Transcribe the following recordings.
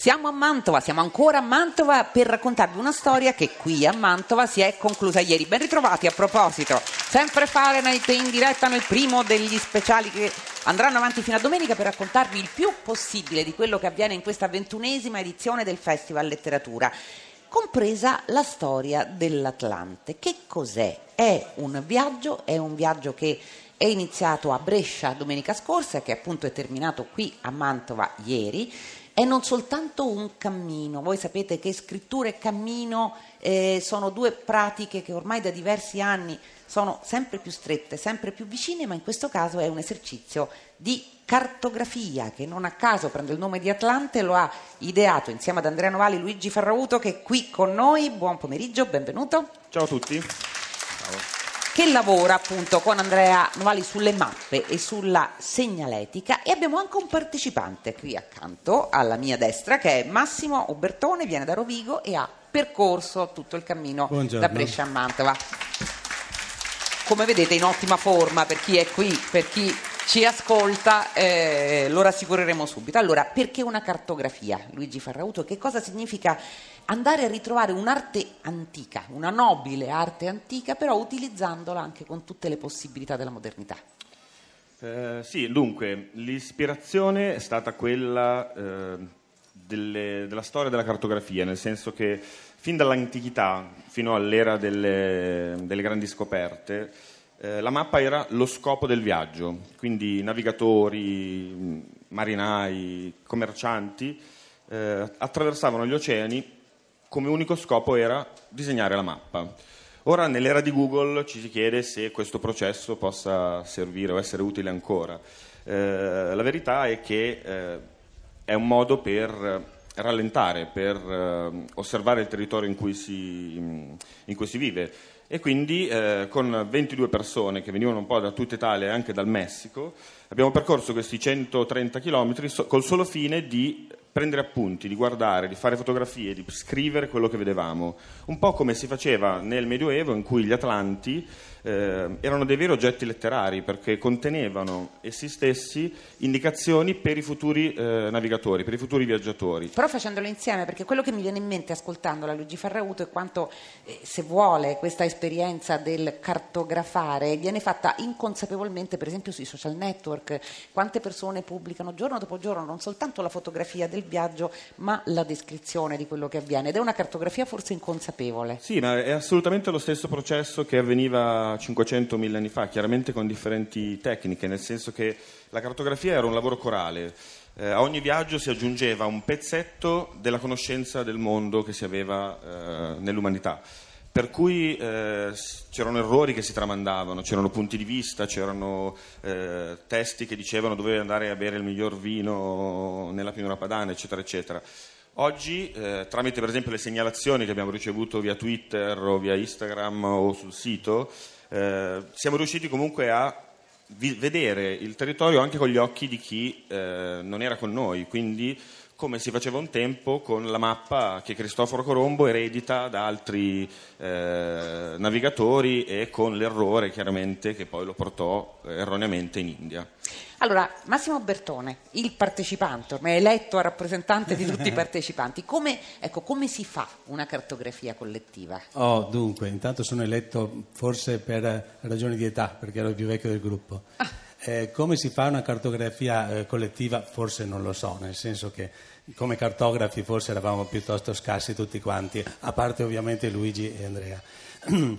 Siamo a Mantova, siamo ancora a Mantova per raccontarvi una storia che qui a Mantova si è conclusa ieri. Ben ritrovati a proposito, sempre Fahrenheit in diretta nel primo degli speciali che andranno avanti fino a domenica per raccontarvi il più possibile di quello che avviene in questa ventunesima edizione del Festival Letteratura, compresa la storia dell'Atlante. Che cos'è? È un viaggio, è un viaggio che è iniziato a Brescia domenica scorsa che appunto è terminato qui a Mantova ieri è non soltanto un cammino, voi sapete che scrittura e cammino eh, sono due pratiche che ormai da diversi anni sono sempre più strette, sempre più vicine, ma in questo caso è un esercizio di cartografia che non a caso prende il nome di Atlante, lo ha ideato insieme ad Andrea Novali Luigi Farrauto che è qui con noi. Buon pomeriggio, benvenuto. Ciao a tutti. Che lavora appunto con Andrea Novali sulle mappe e sulla segnaletica e abbiamo anche un partecipante qui accanto alla mia destra che è Massimo Ubertone, viene da Rovigo e ha percorso tutto il cammino Buongiorno. da Brescia a Mantova. Come vedete in ottima forma per chi è qui, per chi ci ascolta, eh, lo rassicureremo subito. Allora, perché una cartografia, Luigi Farrauto? Che cosa significa andare a ritrovare un'arte antica, una nobile arte antica, però utilizzandola anche con tutte le possibilità della modernità? Eh, sì, dunque, l'ispirazione è stata quella eh, delle, della storia della cartografia, nel senso che fin dall'antichità fino all'era delle, delle grandi scoperte, eh, la mappa era lo scopo del viaggio, quindi navigatori, marinai, commercianti eh, attraversavano gli oceani come unico scopo era disegnare la mappa. Ora nell'era di Google ci si chiede se questo processo possa servire o essere utile ancora. Eh, la verità è che eh, è un modo per rallentare, per eh, osservare il territorio in cui si, in cui si vive e quindi eh, con 22 persone che venivano un po' da tutta Italia e anche dal Messico abbiamo percorso questi 130 km so- col solo fine di prendere appunti, di guardare, di fare fotografie, di scrivere quello che vedevamo, un po' come si faceva nel Medioevo in cui gli Atlanti eh, erano dei veri oggetti letterari perché contenevano essi stessi indicazioni per i futuri eh, navigatori, per i futuri viaggiatori. Però facendolo insieme, perché quello che mi viene in mente ascoltando la Luigi Farrauto è quanto, eh, se vuole, questa esperienza del cartografare viene fatta inconsapevolmente, per esempio sui social network, quante persone pubblicano giorno dopo giorno non soltanto la fotografia del viaggio, ma la descrizione di quello che avviene ed è una cartografia forse inconsapevole. Sì, ma è assolutamente lo stesso processo che avveniva 500.000 anni fa, chiaramente con differenti tecniche, nel senso che la cartografia era un lavoro corale. Eh, a ogni viaggio si aggiungeva un pezzetto della conoscenza del mondo che si aveva eh, nell'umanità. Per cui eh, c'erano errori che si tramandavano, c'erano punti di vista, c'erano eh, testi che dicevano dove andare a bere il miglior vino nella pianura padana, eccetera, eccetera. Oggi, eh, tramite per esempio le segnalazioni che abbiamo ricevuto via Twitter o via Instagram o sul sito, eh, siamo riusciti comunque a vi- vedere il territorio anche con gli occhi di chi eh, non era con noi, quindi come si faceva un tempo con la mappa che Cristoforo Colombo eredita da altri eh, navigatori e con l'errore chiaramente che poi lo portò eh, erroneamente in India. Allora, Massimo Bertone, il partecipante, ormai eletto a rappresentante di tutti i partecipanti, come, ecco, come si fa una cartografia collettiva? Oh, dunque, intanto sono eletto forse per ragioni di età, perché ero il più vecchio del gruppo. Ah. Eh, come si fa una cartografia eh, collettiva? Forse non lo so, nel senso che come cartografi forse eravamo piuttosto scarsi tutti quanti, a parte ovviamente Luigi e Andrea.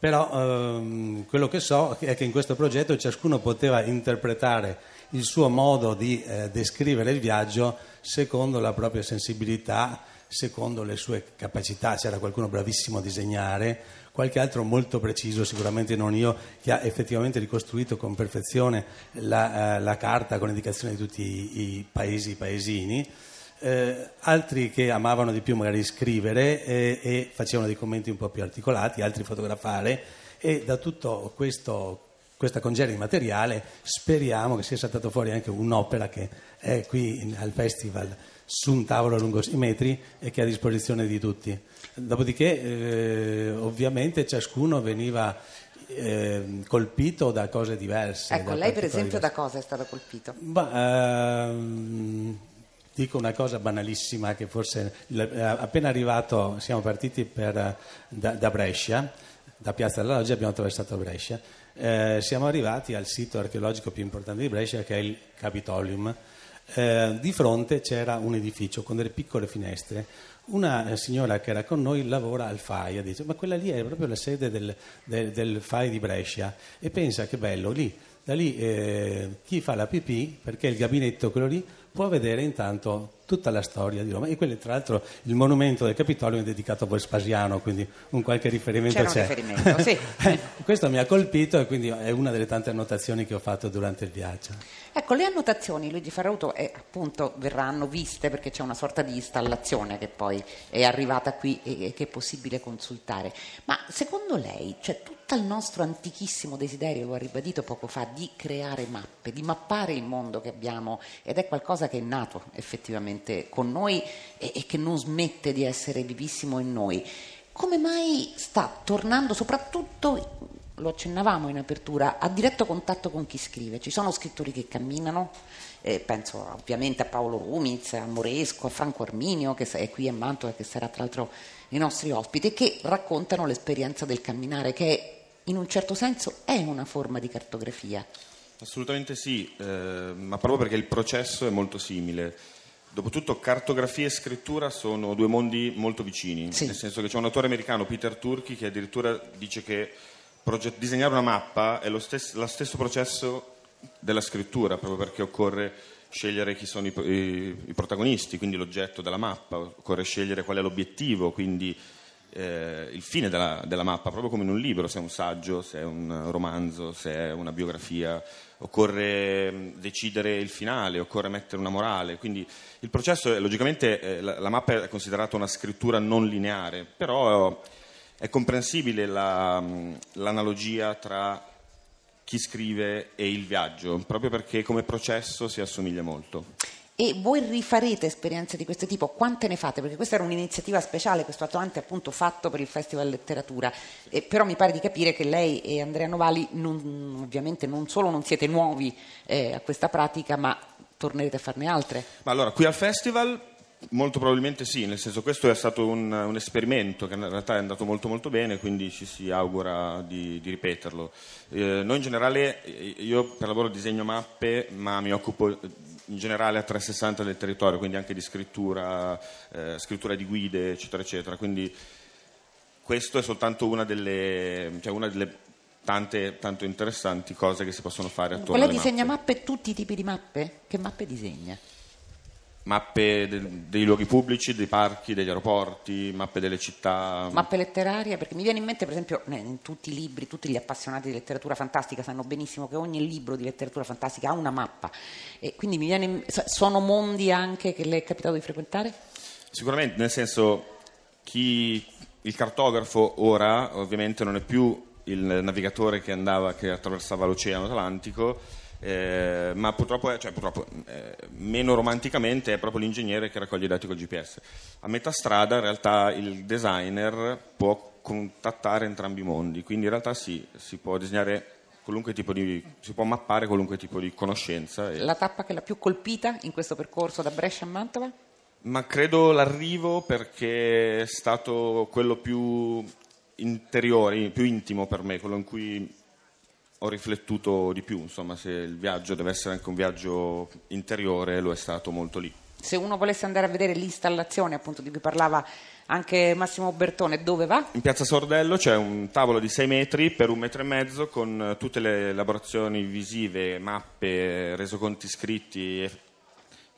Però ehm, quello che so è che in questo progetto ciascuno poteva interpretare il suo modo di eh, descrivere il viaggio secondo la propria sensibilità, secondo le sue capacità. C'era qualcuno bravissimo a disegnare, qualche altro molto preciso, sicuramente non io, che ha effettivamente ricostruito con perfezione la, eh, la carta con indicazioni di tutti i, i paesi, i paesini eh, altri che amavano di più magari scrivere eh, e facevano dei commenti un po' più articolati, altri fotografare e da tutto questo, questa congerie di materiale speriamo che sia saltato fuori anche un'opera che è qui in, al festival su un tavolo lungo 6 metri e che è a disposizione di tutti. Dopodiché eh, ovviamente ciascuno veniva eh, colpito da cose diverse. Ecco, lei per esempio diverse. da cosa è stato colpito? Bah, ehm, dico una cosa banalissima che forse l- appena arrivato siamo partiti per, da, da, Brescia, da Piazza della Loggia abbiamo attraversato Brescia, eh, siamo arrivati al sito archeologico più importante di Brescia che è il Capitolium. Eh, di fronte c'era un edificio con delle piccole finestre. Una signora che era con noi lavora al FAI, dice ma quella lì è proprio la sede del, del, del FAI di Brescia e pensa che bello lì da lì eh, chi fa la pipì, perché il gabinetto quello lì, può vedere intanto tutta la storia di Roma. E quello, tra l'altro, il monumento del Capitolio è dedicato a Vespasiano, quindi un qualche riferimento c'è. c'è. Riferimento, sì. Questo mi ha colpito e quindi è una delle tante annotazioni che ho fatto durante il viaggio. Ecco, le annotazioni, Luigi Farauto, eh, appunto verranno viste perché c'è una sorta di installazione che poi è arrivata qui e, e che è possibile consultare. Ma secondo lei, cioè tutto il nostro antichissimo desiderio, lo ha ribadito poco fa, di creare mappe, di mappare il mondo che abbiamo ed è qualcosa che è nato effettivamente presente con noi e, e che non smette di essere vivissimo in noi. Come mai sta tornando soprattutto lo accennavamo in apertura, a diretto contatto con chi scrive. Ci sono scrittori che camminano, eh, penso ovviamente a Paolo Rumiz, a Moresco, a Franco Arminio, che è qui a Mantova, che sarà tra l'altro i nostri ospiti, che raccontano l'esperienza del camminare, che in un certo senso è una forma di cartografia. Assolutamente sì, eh, ma proprio perché il processo è molto simile. Dopotutto cartografia e scrittura sono due mondi molto vicini, sì. nel senso che c'è un autore americano, Peter Turchi, che addirittura dice che proget- disegnare una mappa è lo stesso, lo stesso processo della scrittura, proprio perché occorre scegliere chi sono i, i, i, protagonisti, quindi l'oggetto della mappa, occorre scegliere qual è l'obiettivo, quindi eh, il fine della, della, mappa, proprio come in un libro, se è un saggio, se è un romanzo, se è una biografia, occorre mm, decidere il finale, occorre mettere una morale, quindi il processo, è, logicamente eh, la, la, mappa è considerata una scrittura non lineare, però è comprensibile la, mm, l'analogia tra chi scrive e il viaggio, proprio perché come processo si assomiglia molto. E voi rifarete esperienze di questo tipo? Quante ne fate? Perché questa era un'iniziativa speciale, questo Atlante appunto fatto per il Festival Letteratura, e però mi pare di capire che lei e Andrea Novali non, ovviamente non solo non siete nuovi eh, a questa pratica, ma tornerete a farne altre. Ma allora, qui al Festival Molto probabilmente sì, nel senso questo è stato un, un, esperimento che in realtà è andato molto molto bene, quindi ci si augura di, di ripeterlo. Eh, noi in generale, io per lavoro disegno mappe, ma mi occupo in generale a 360 del territorio, quindi anche di scrittura, eh, scrittura di guide, eccetera, eccetera. Quindi questo è soltanto una delle, cioè una delle tante tanto interessanti cose che si possono fare attorno Quella alle disegna mappe. mappe, tutti i tipi di mappe? Che mappe disegna? Mappe de- dei luoghi pubblici, dei parchi, degli aeroporti, mappe delle città. Mappe letterarie, perché mi viene in mente, per esempio, in tutti i libri, tutti gli appassionati di letteratura fantastica sanno benissimo che ogni libro di letteratura fantastica ha una mappa. E quindi mi viene, sono mondi anche che le è capitato di frequentare? Sicuramente, nel senso, chi, il cartografo ora ovviamente non è più il navigatore che andava, che attraversava l'Oceano Atlantico eh, ma purtroppo, è, cioè, purtroppo eh, meno romanticamente è proprio l'ingegnere che raccoglie i dati col GPS. A metà strada in realtà il designer può contattare entrambi i mondi, quindi in realtà sì, si può disegnare qualunque tipo di, si può mappare qualunque tipo di conoscenza. La tappa che l'ha più colpita in questo percorso da Brescia a Mantova? Ma credo l'arrivo perché è stato quello più interiore, più intimo per me, quello in cui ho riflettuto di più, insomma, se il viaggio deve essere anche un viaggio interiore, lo è stato molto lì. Se uno volesse andare a vedere l'installazione, appunto, di cui parlava anche Massimo Bertone, dove va? In piazza Sordello c'è un tavolo di 6 metri per un metro e mezzo con tutte le elaborazioni visive, mappe, resoconti scritti e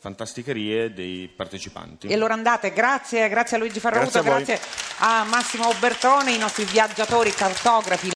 fantasticherie dei partecipanti. E allora andate, grazie, grazie a Luigi Farraguto, grazie, a, grazie a Massimo Bertone, i nostri viaggiatori cartografi.